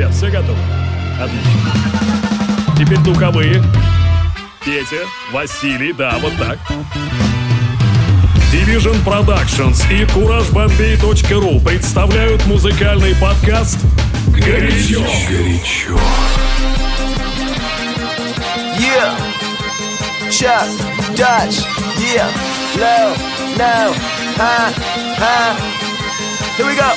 ребят, все готовы? Отлично. Теперь духовые. Петя, Василий, да, вот так. Division Productions и CourageBombay.ru представляют музыкальный подкаст «Горячо». Горячо. Yeah. Chuck, Dutch, yeah. Low, no, huh, huh. Here we go.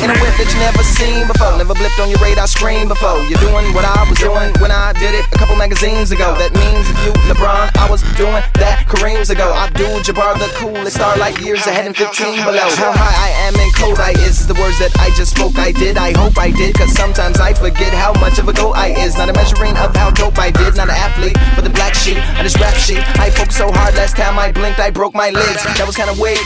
In a whip that you never seen before, never blipped on your radar screen before. You're doing what I was doing when I did it a couple magazines ago. That means if you LeBron, I was doing that Kareem's ago. I do Jabbar the coolest star like years ahead and 15 below. How high I am and cold I is the words that I just spoke. I did, I hope I did, cause sometimes I forget how much of a go I is. Not a measuring of how dope I did, not an athlete, but the black sheep, I just rap sheet. I focused so hard last time I blinked, I broke my legs. That was kinda weird,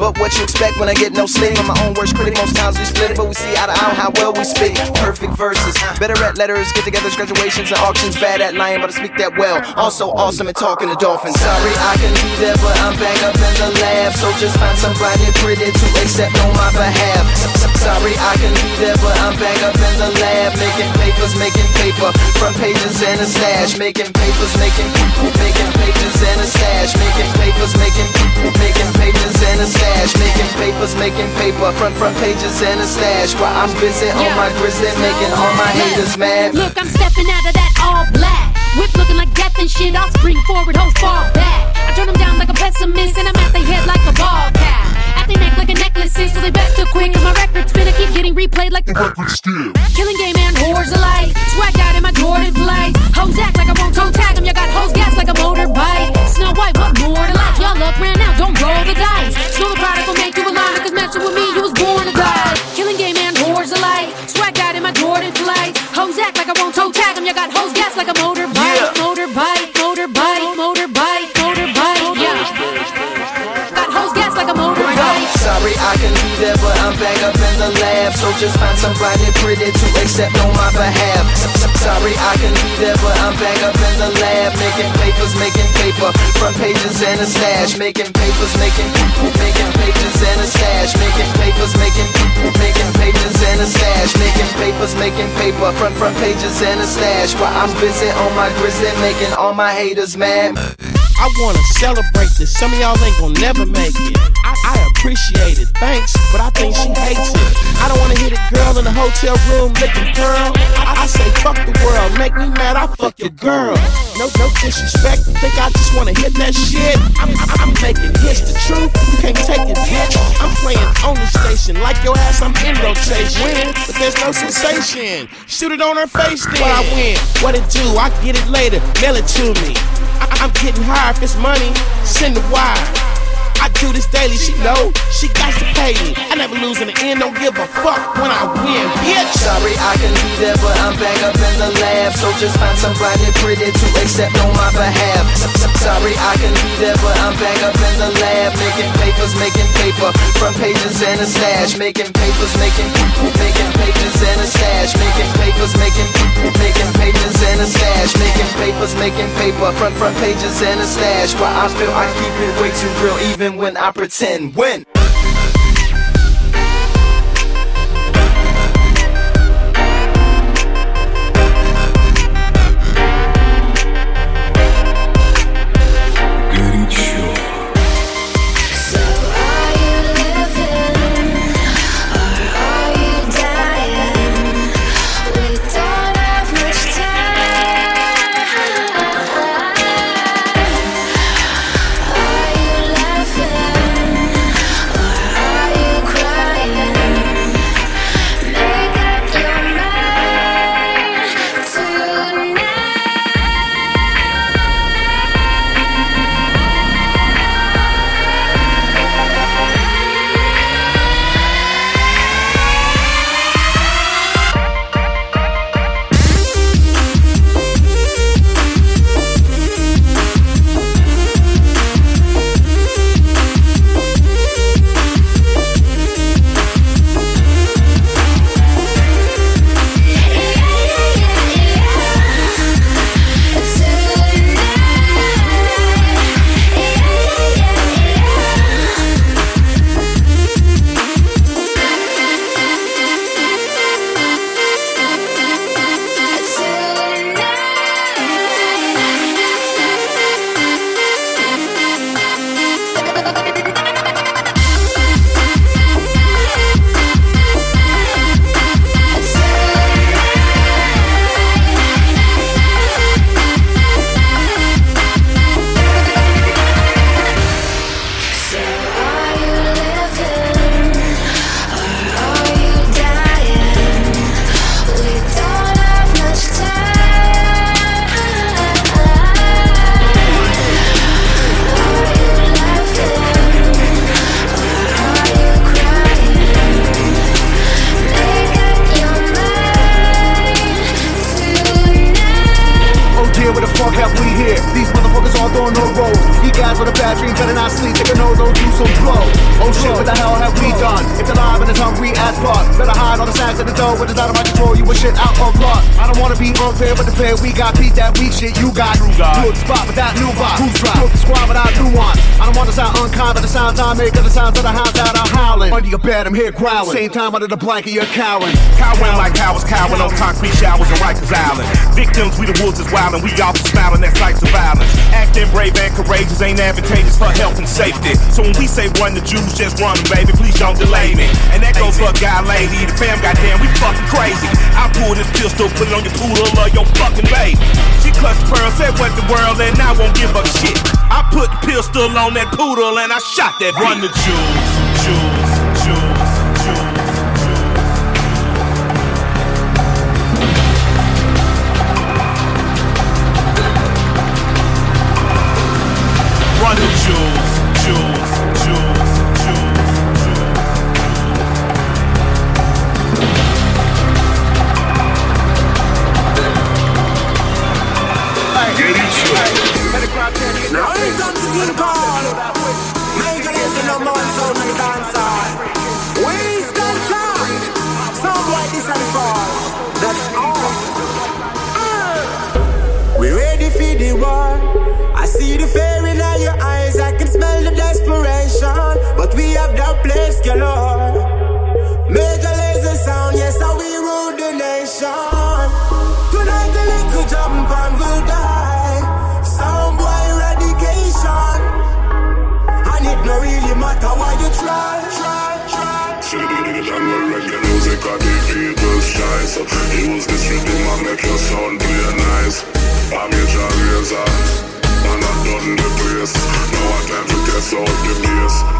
but what you expect? When I get no sleep. I'm my own worst critic. Most times we split it, but we see eye to eye how well we speak. Perfect verses. Better at letters, get togethers, graduations, and auctions. Bad at lying, but I speak that well. Also awesome at talking to dolphins. Sorry, I can be there, but I'm back up in the lab. So just find somebody pretty to accept on my behalf. Sorry, I can be there, but I'm back up in the lab. Making papers, making paper. Front pages and a stash. Making papers, making people. Making pages and a stash. Making papers, making people. Making pages and a stash. Making papers, making paper, front front pages and a stash. While I'm busy on my grizzly, making all my haters mad. Look, I'm stepping out of that all black. Whip looking like death and shit. I'll spring forward, hoes fall back. I turn them down like a pessimist, and I'm at their head like a ball cap. At their neck like a necklace, so they back to quick. Cause my record's spin, I keep getting replayed like record still. Got hoes gas like a motorbike. I'm back up in the lab. So just find somebody pretty to accept on my behalf. Sorry, I can be there, but I'm back up in the lab. Making papers, making paper. Front pages and a stash. Making papers, making. Making pages and a stash. Making papers, making. Making pages and a stash. Making papers, making paper. Front front pages and a stash. While I'm busy on my grizzly, making all my haters mad. I wanna celebrate this. Some of y'all ain't gonna never make it. I, I appreciate it, thanks, but I think she hates it. I don't wanna hit a girl in the hotel room licking pearl. I, I say fuck the world, make me mad, I fuck your girl. No, no disrespect, think I just wanna hit that shit. I'm, I'm, making hits the truth, you can't take it, bitch. I'm playing on the station, like your ass, I'm in rotation. But there's no sensation. Shoot it on her face, then. What I win, what it do, I get it later, mail it to me. I- I'm getting high if it's money, send the wire. I do this daily, she know, she got to pay me. I never lose in the end, don't give a fuck when I win, bitch. Sorry, I can be there, but I'm back up in the lab. So just find somebody pretty to accept on my behalf. Sorry, I can be there, but I'm back up in the lab. Making papers, making paper. Front pages and a stash. Making papers, making. Making pages and a stash. Making papers, making. Making pages and a stash. Making papers, making paper. Front front pages and a stash. Why I feel I keep it way too real, even when I pretend. When? Growling. Same time under the blanket, you're cowering. Cowering like cowards cowering on concrete showers in Rikers Island. Victims, we the wolves is wildin', we all be smiling at sights of violence. Acting brave and courageous ain't advantageous for health and safety. So when we say run the jewels, just run baby, please don't delay me. And that goes for a guy, lady, the fam, goddamn, we fucking crazy. I pull this pistol, put it on your poodle or your fucking baby. She clutched the pearl, said what the world, and I won't give a shit. I put the pistol on that poodle and I shot that run the jewels, jewels, place. Major Lazer sound, yes, how we rule the nation. Tonight the little jump will die. Sound eradication. And it no really matter why you try. try, try. The jungle reggae music of the people's choice Use this rhythm and make your sound play nice I'm I done the place Now I time to test out the bass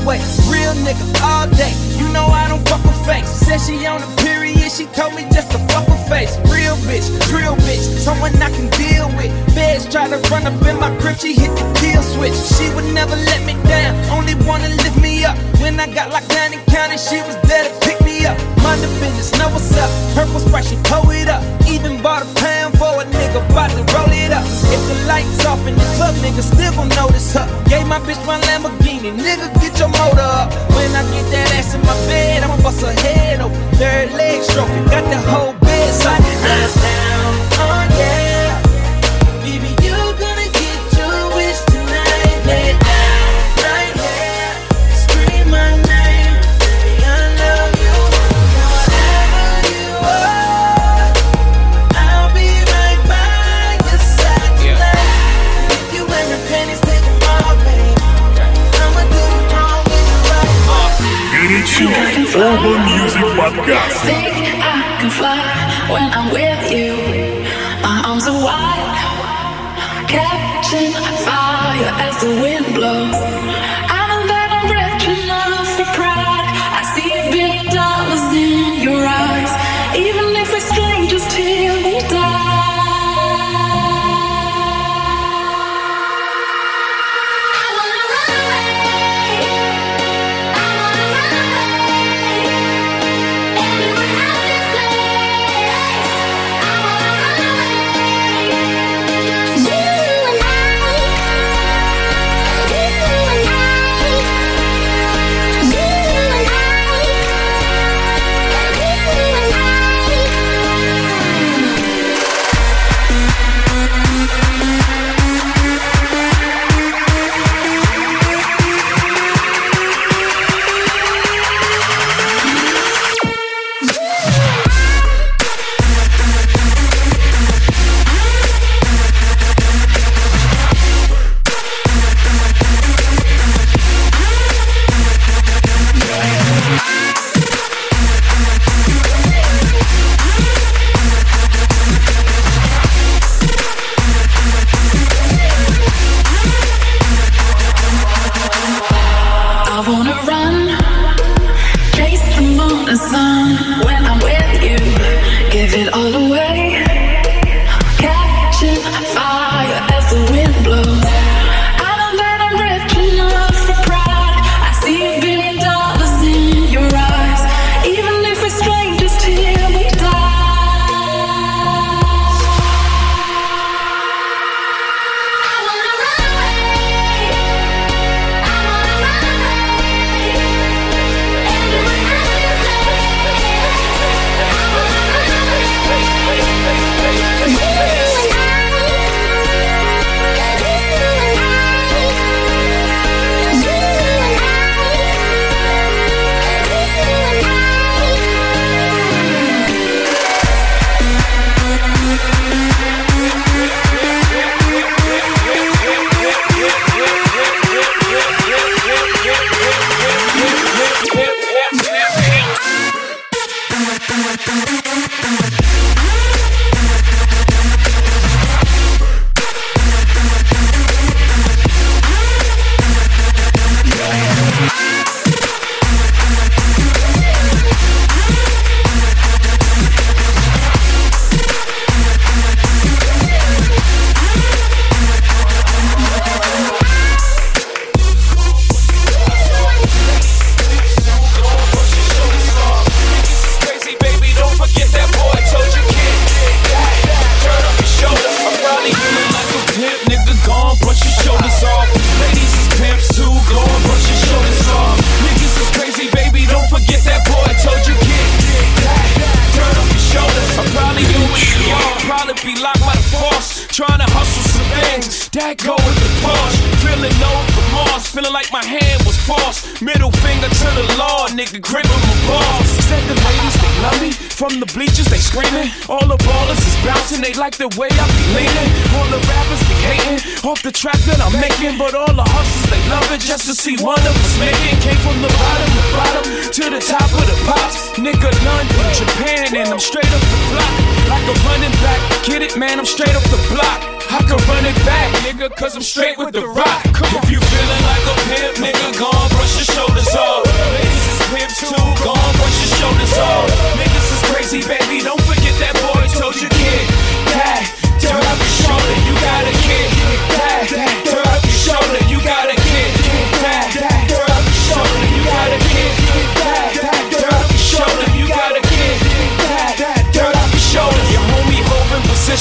hallway. Real nigga all day. You know I don't fuck with fakes. Said she on a period, she told me just to fuck her face. Real bitch, real bitch, someone I can deal with. Feds try to run up in my crib, she hit the kill switch. She would never let me down, only wanna lift me up. When I got locked down in county, she was there to pick me up. Mind the business, know what's up. Purple sprite, she pull it up. Even bought a pound for a nigga, bout to roll it up. If the lights off in the club, nigga still gon' notice her. Gave my bitch my Lamborghini, nigga, get your motor up. When I get that ass in my bed, I'ma bust her head open. Third leg stroking, got the whole bed side Show, Urban Music Podcast. Think I can fly when I'm with you. My arms are wide, catching fire as the wind blows. Man, I'm straight up the block. I can run it back, nigga, cause I'm straight with the rock. If you feeling like a pimp, nigga, go on, brush your shoulders off. Ladies is pimps too, go on, brush your shoulders off. Niggas is crazy, baby, don't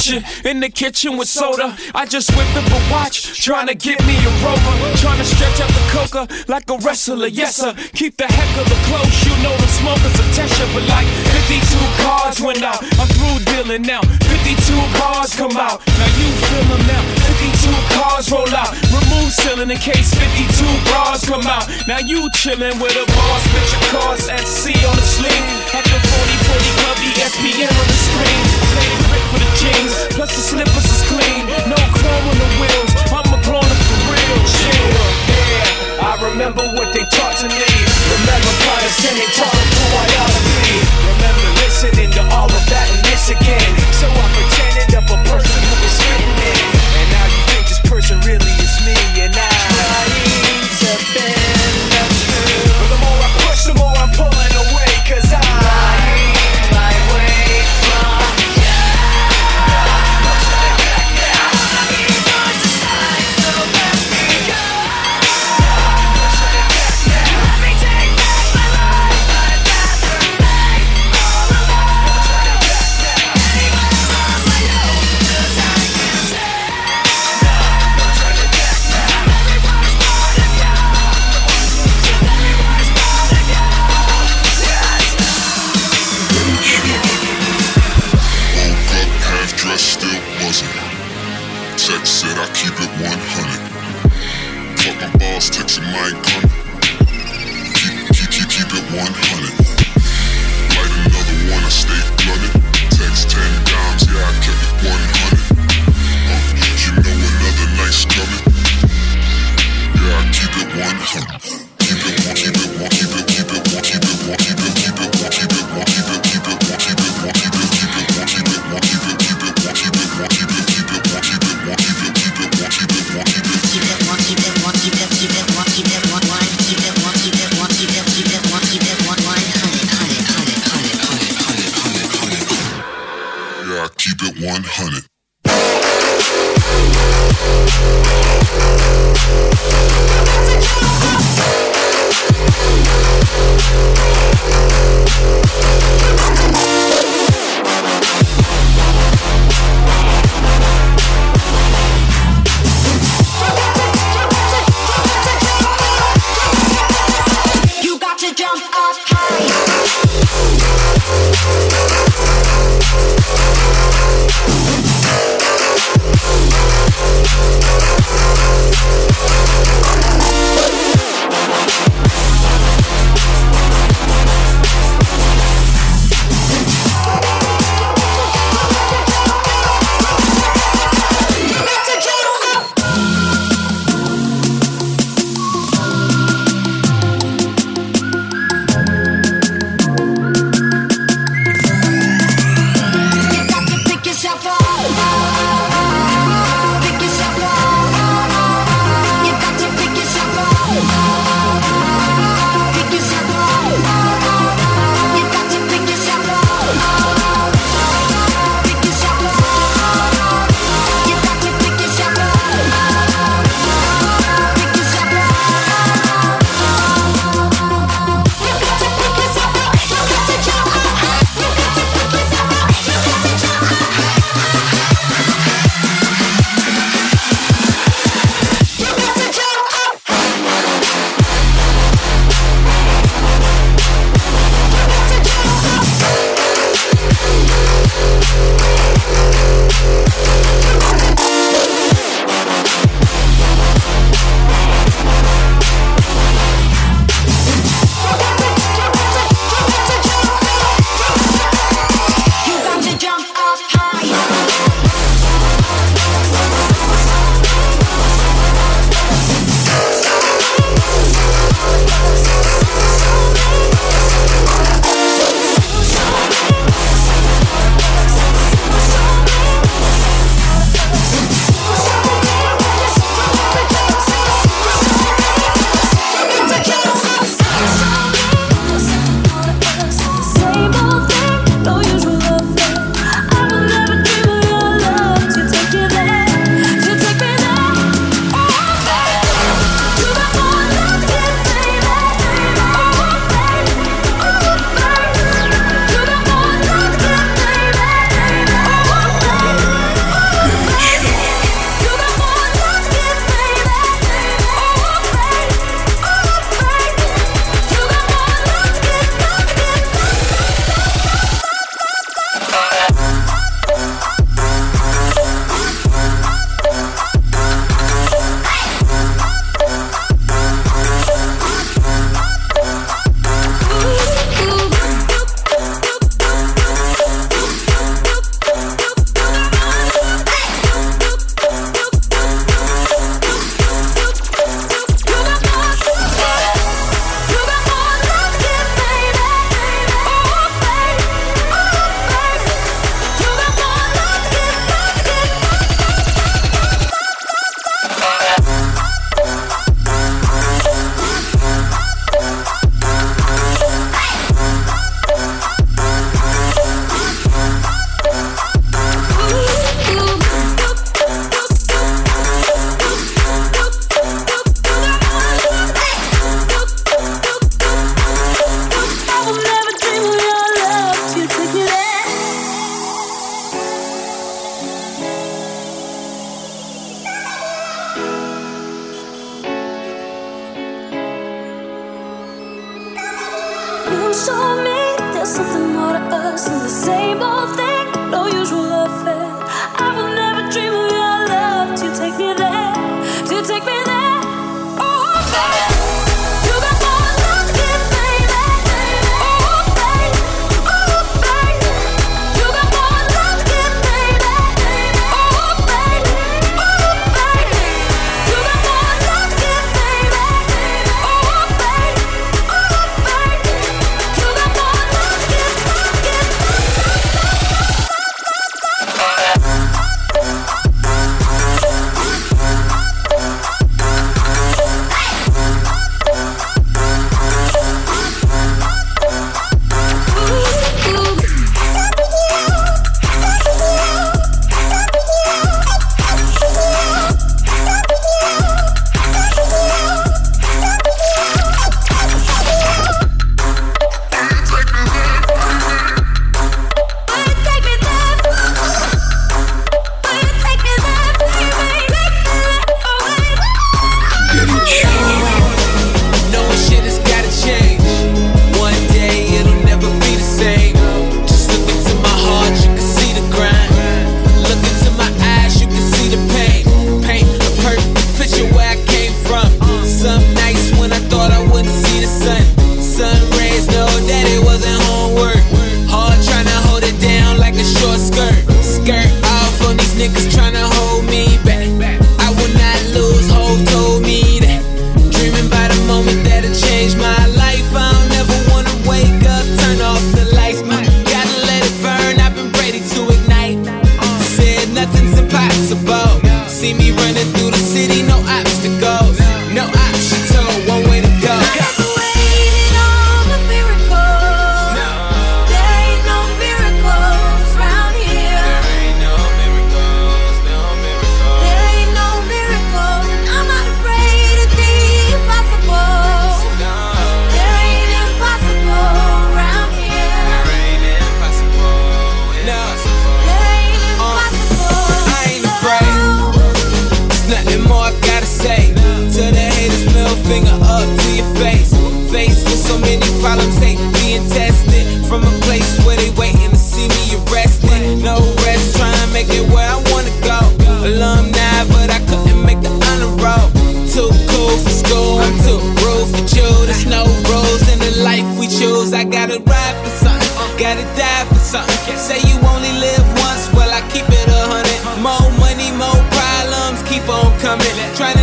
in the kitchen with soda. I just whipped up a watch, trying to get me a rover. Trying to stretch out the coca like a wrestler, yes sir. Keep the heck of the close, you know the smokers a test but like 52 cars went out. I'm through dealing now. 52 cars come out. Now you feel them now. 52 cars roll out. Remove ceiling in case 52 bras come out. Now you chillin' with a boss, bitch your cars at sea on the sling. At the 40 40 club, ESPN on the screen. For the plus the slippers is clean. No chrome on the wheels. I'm a grown up for real. Chill, yeah. I remember what they taught to me. Remember condescending, taught them who I ought to be. Remember listening to all of that and this again. So I pretended up a person who was fitting in. And now you think so really it's me and I. keep on coming. Trying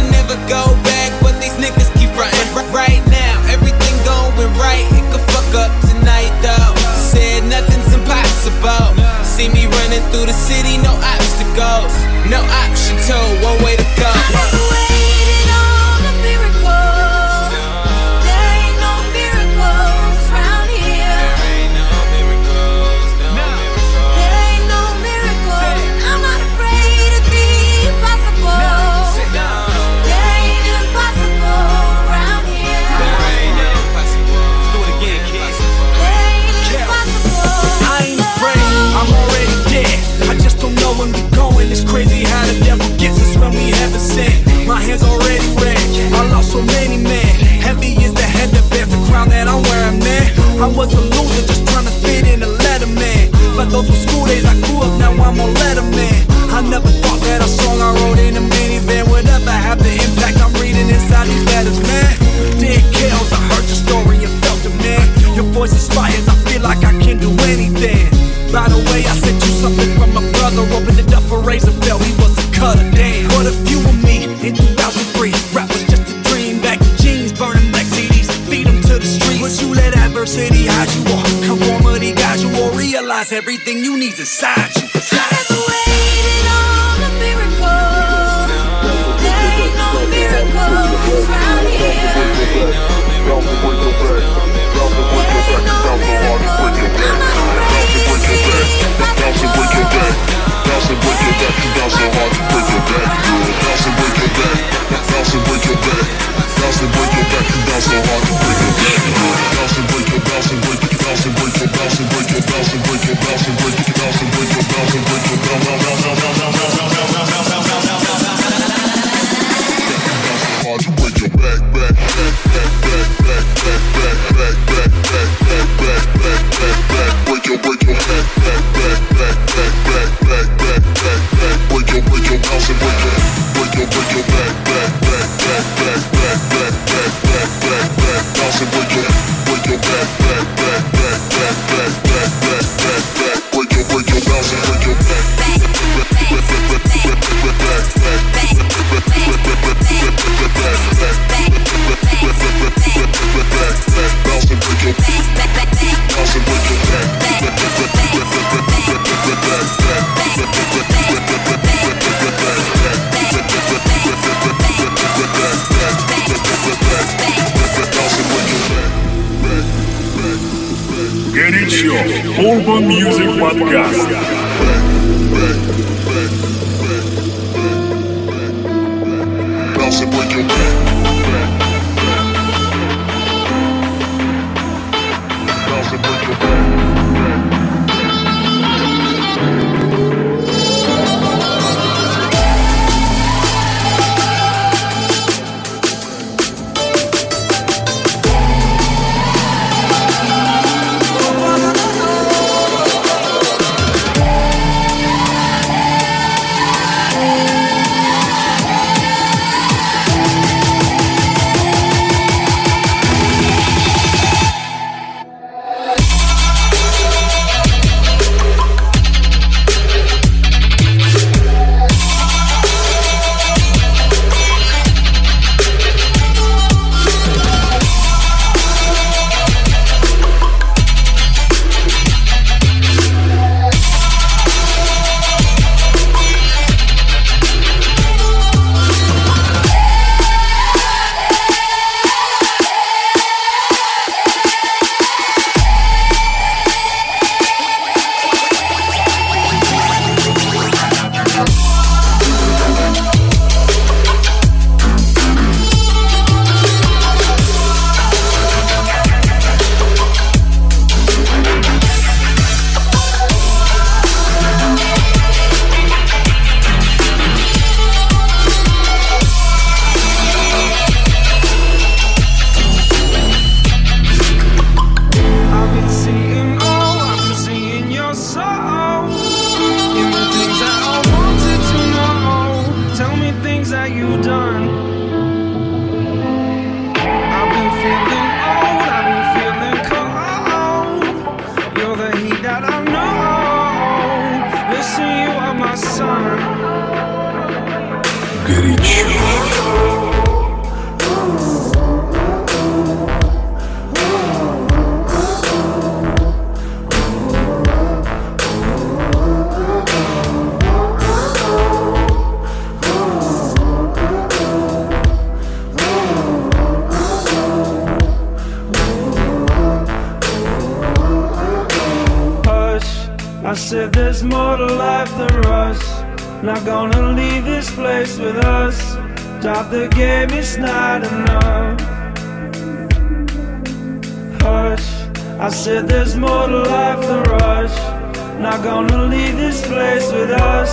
of the game is not enough. Hush, I said there's more to life than rush. Not gonna leave this place with us.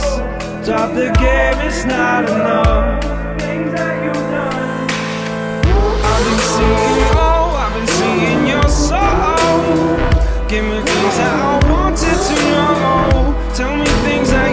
Drop the game, it's not enough. I've been seeing you, oh, I've been seeing your soul. Give me things that I wanted to know. Tell me things that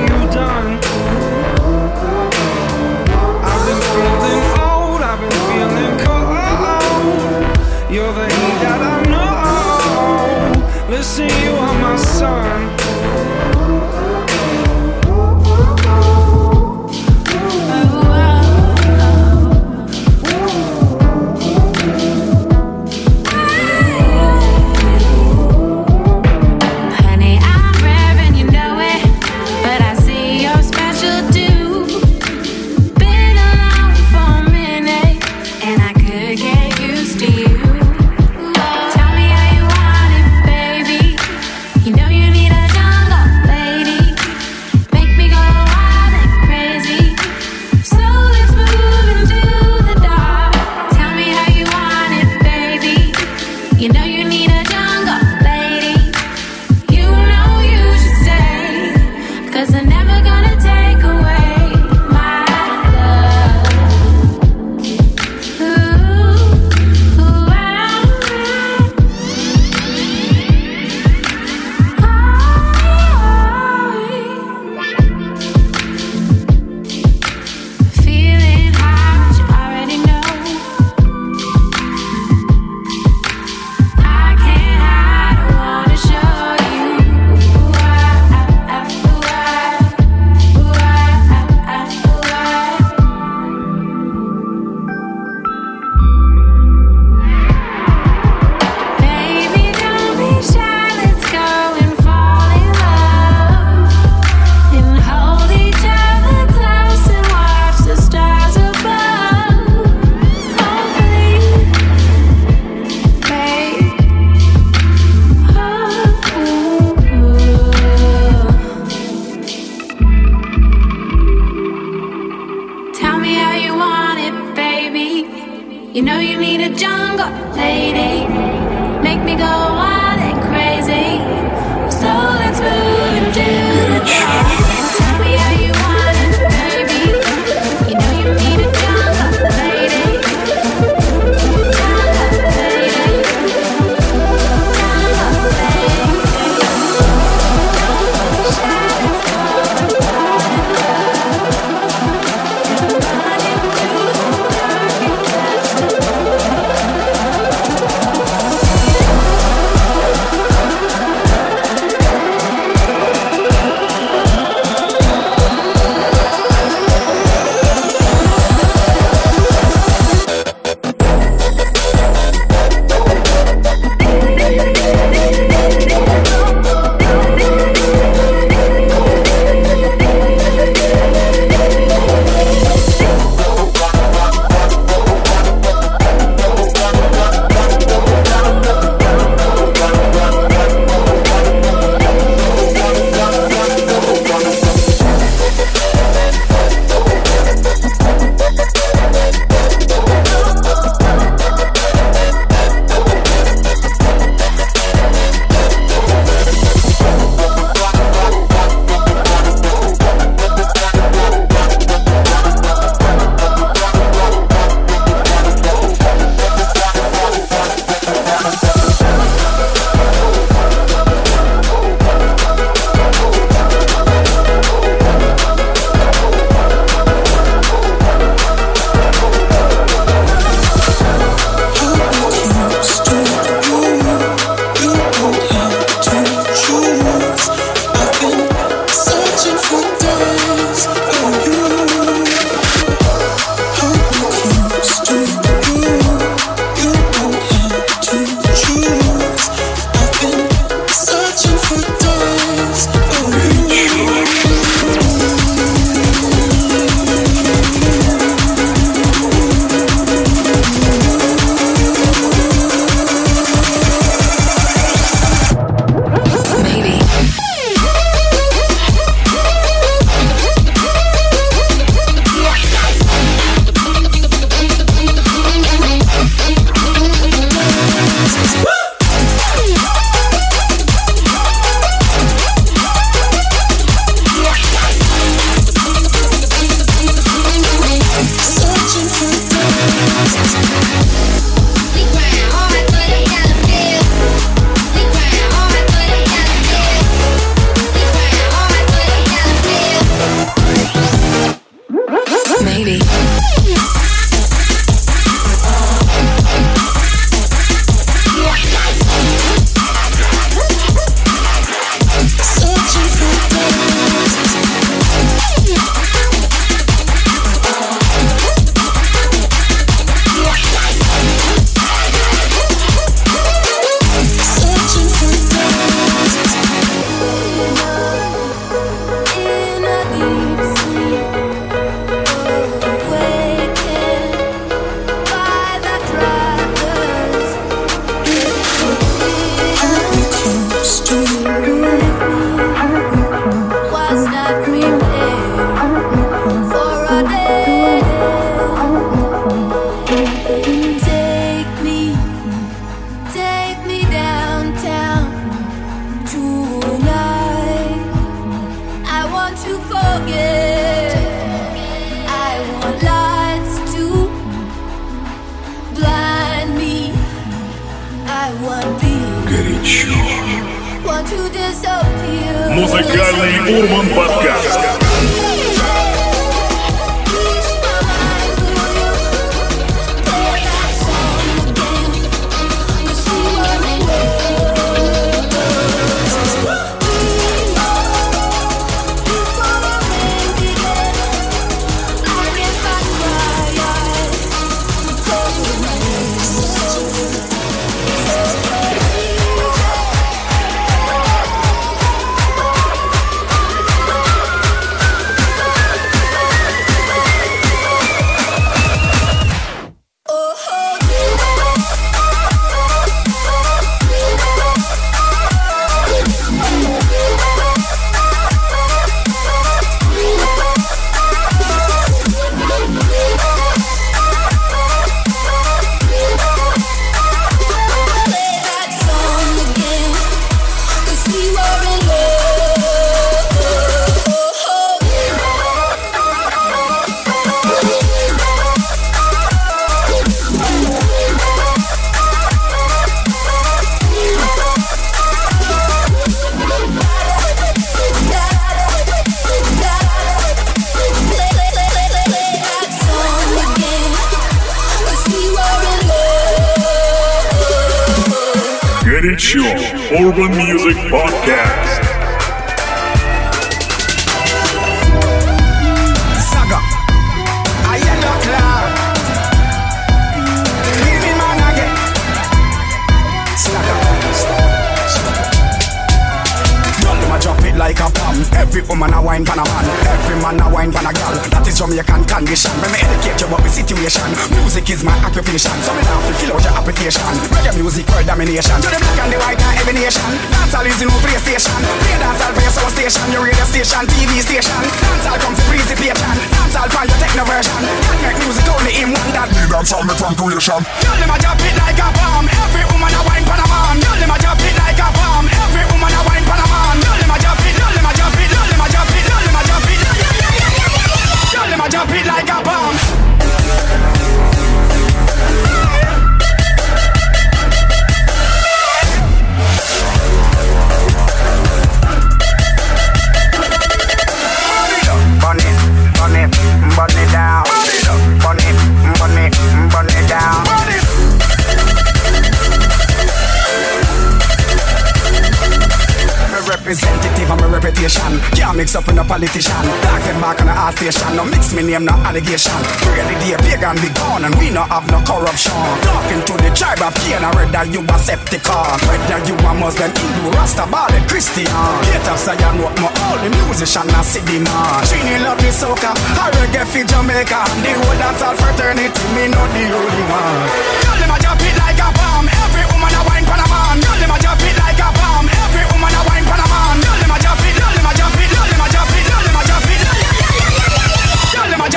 mix up with no politician. Dogs and back on the art station. No mix me name, no allegation. Really, the pagan be gone and we no have no corruption. Talking to the tribe of Cain, whether you a Septicon, whether you a Muslim, Hindu, Rasta, Bali, Christian. Get up, say know my all the musician, see the man. Trini love the soca, I reggae for Jamaica. The whole dancehall fraternity, me not the only one.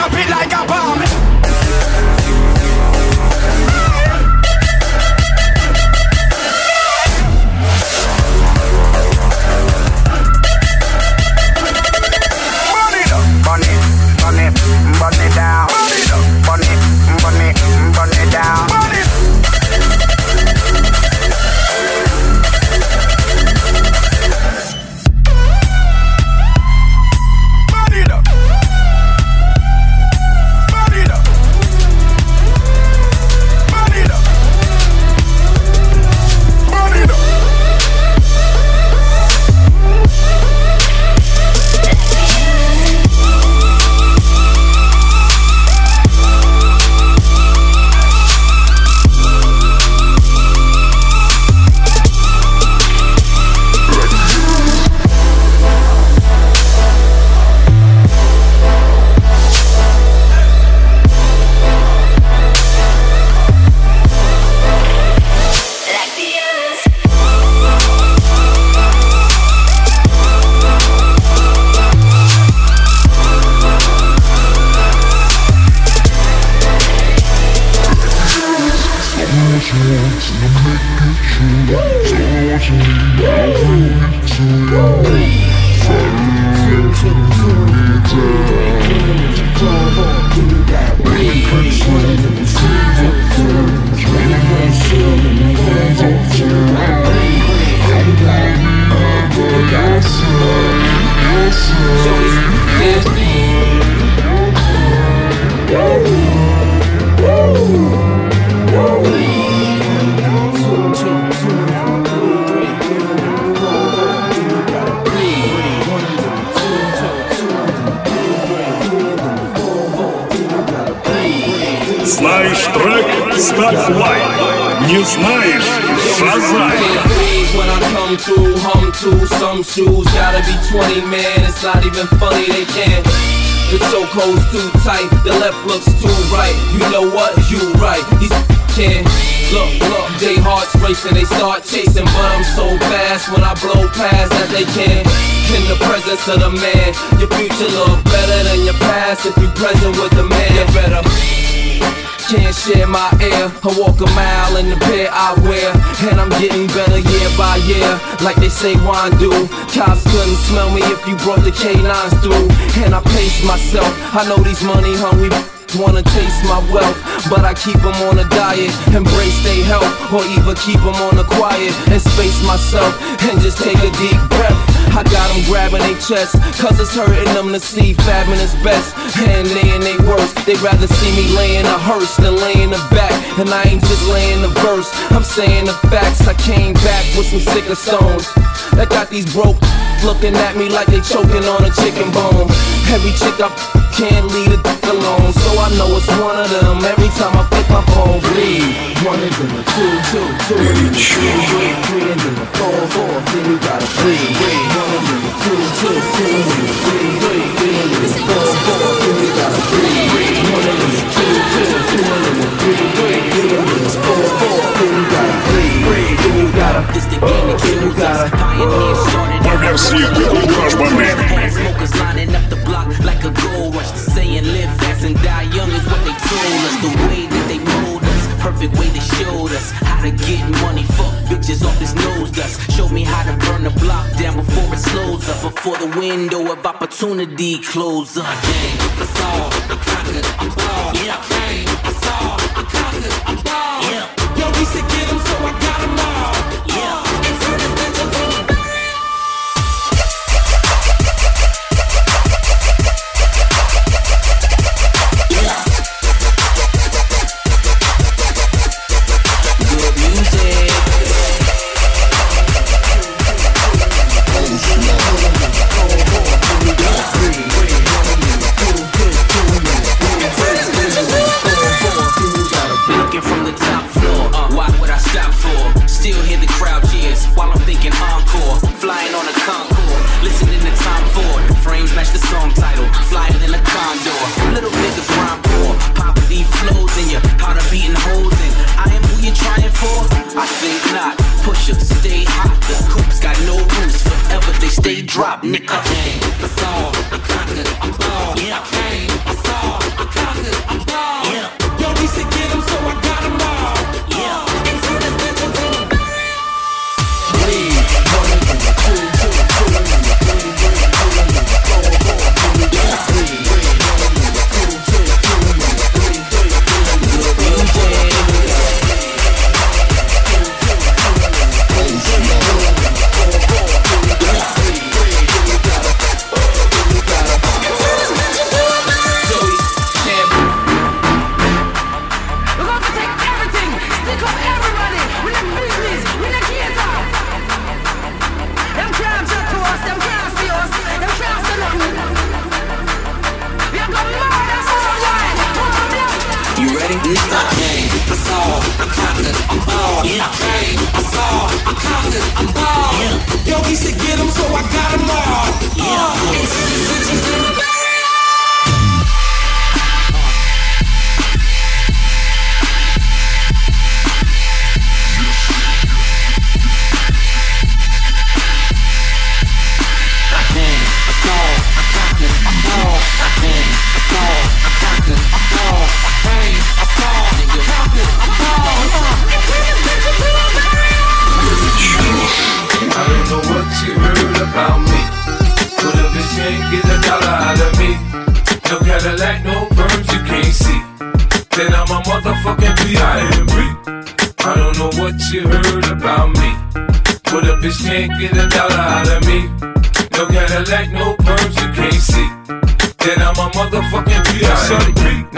Drop it like a bomb. When I blow past that they can't. In the presence of the man, your future look better than your past if you present with the man. You better. Can't share my air. I walk a mile in the pair I wear. And I'm getting better year by year. Like they say wine do. Cops couldn't smell me if you brought the K9s through. And I pace myself. I know these money hungry wanna taste my wealth. But I keep them on a diet. Embrace their health. Or even keep them on the quiet. And space myself. And just take a deep breath. I got them grabbing their chest, cause it's hurting them to see fabbing is best. And laying they worst, They'd rather see me laying a hearse than laying a back. And I ain't just laying the verse, I'm saying the facts. I came back with some sicker stones. That got these broke looking at me like they choking on a chicken bone. Every chick I can't leave a dick alone, so I know it's one of them. Every time I pick my phone, bleed. One is in the two, two, two is in the three, three, three is in the four, four. Then you gotta breathe, breathe. One is in the two, two, two is in the three, three, three is in the four, four. Then you gotta breathe, breathe. One is in the two, two, two is in the three, three, three is in the four, four. This the game that kills us. Pioneers started out. Smokers lining up the block like a gold rush. Saying live fast and die young is what they told us. The way that they mold us. Perfect way they showed us how to get money. Fuck bitches off this nose dust. Show me how to burn the block down before it slows up. Before the window of opportunity closes up. Dang, it's all the Said get 'em, so I got 'em all. Motherfucking P.I.M.P. I don't know what you heard about me. But a bitch can't get a dollar out of me. No Cadillac, no perms you can't see. Then I'm a motherfucking P.I.M.P.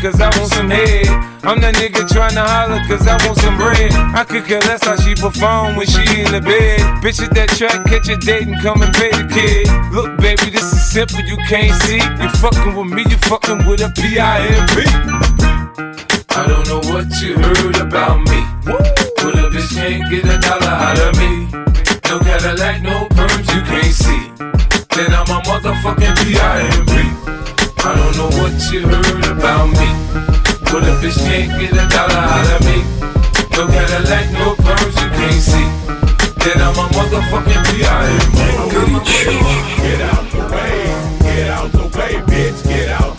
cause I want some head. I'm that nigga trying to holler cause I want some bread. I could care less how she perform when she in the bed. Bitch at that track, catch a date and come and pay the kid. Look, baby, this is simple, you can't see. You fucking with me, you fucking with a P-I-M-P. I don't know what you heard about me. But a bitch can't get a dollar out of me. No Cadillac, no perms you can't see. Then I'm a motherfucking P.I.M.P. I don't know what you heard about me. But a bitch can't get a dollar out of me. No Cadillac, no perms you can't see. Then I'm a motherfucking P.I.M.P. Get out the way, get out the way, bitch, get out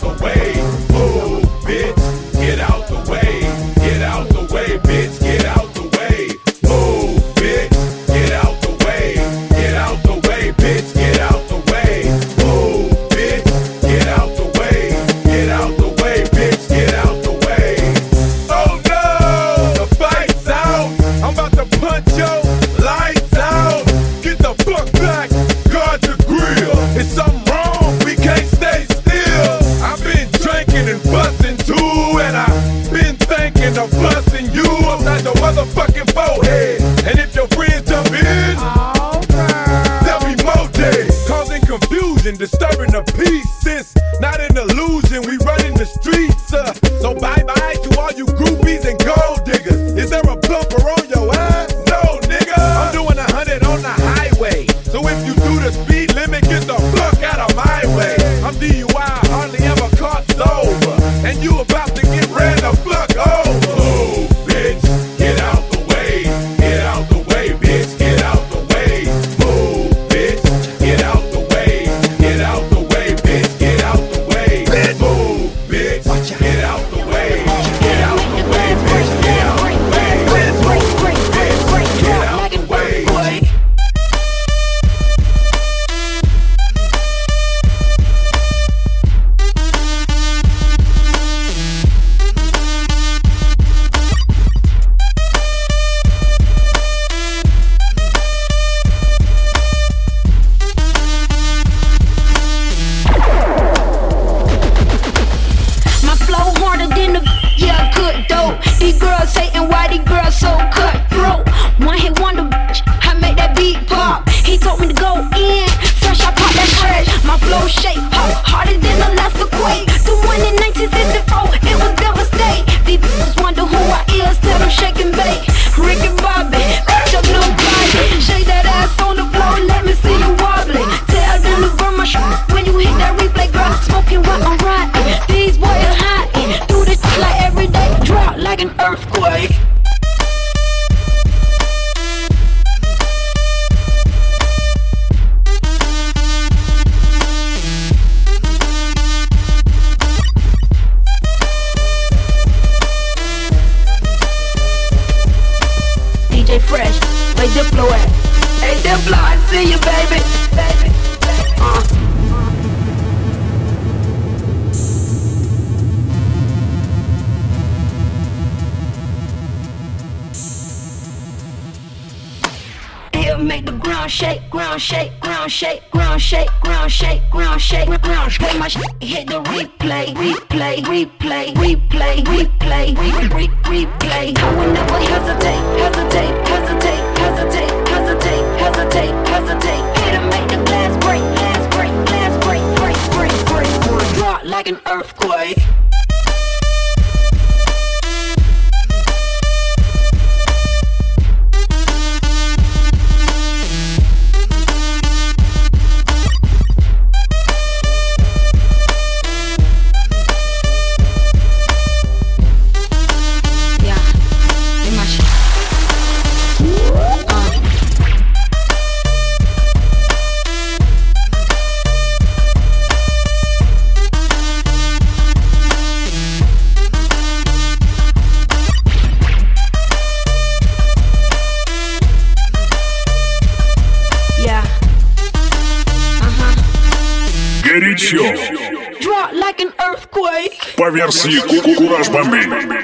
at? Hey, Diplo, I see you, baby. baby. Uh. Ground shake, ground shake, ground shake, ground shake, ground shake, ground shake, ground shake. My hit the replay, replay, replay, replay, replay, replay, replay. I will never hesitate, hesitate, hesitate, hesitate, hesitate, hesitate, hesitate. Hit and make the glass break, glass break, glass break, break, break, break, break. Drop like an earthquake. Горячо. Drop like an earthquake. По версии Кураж Бомбей.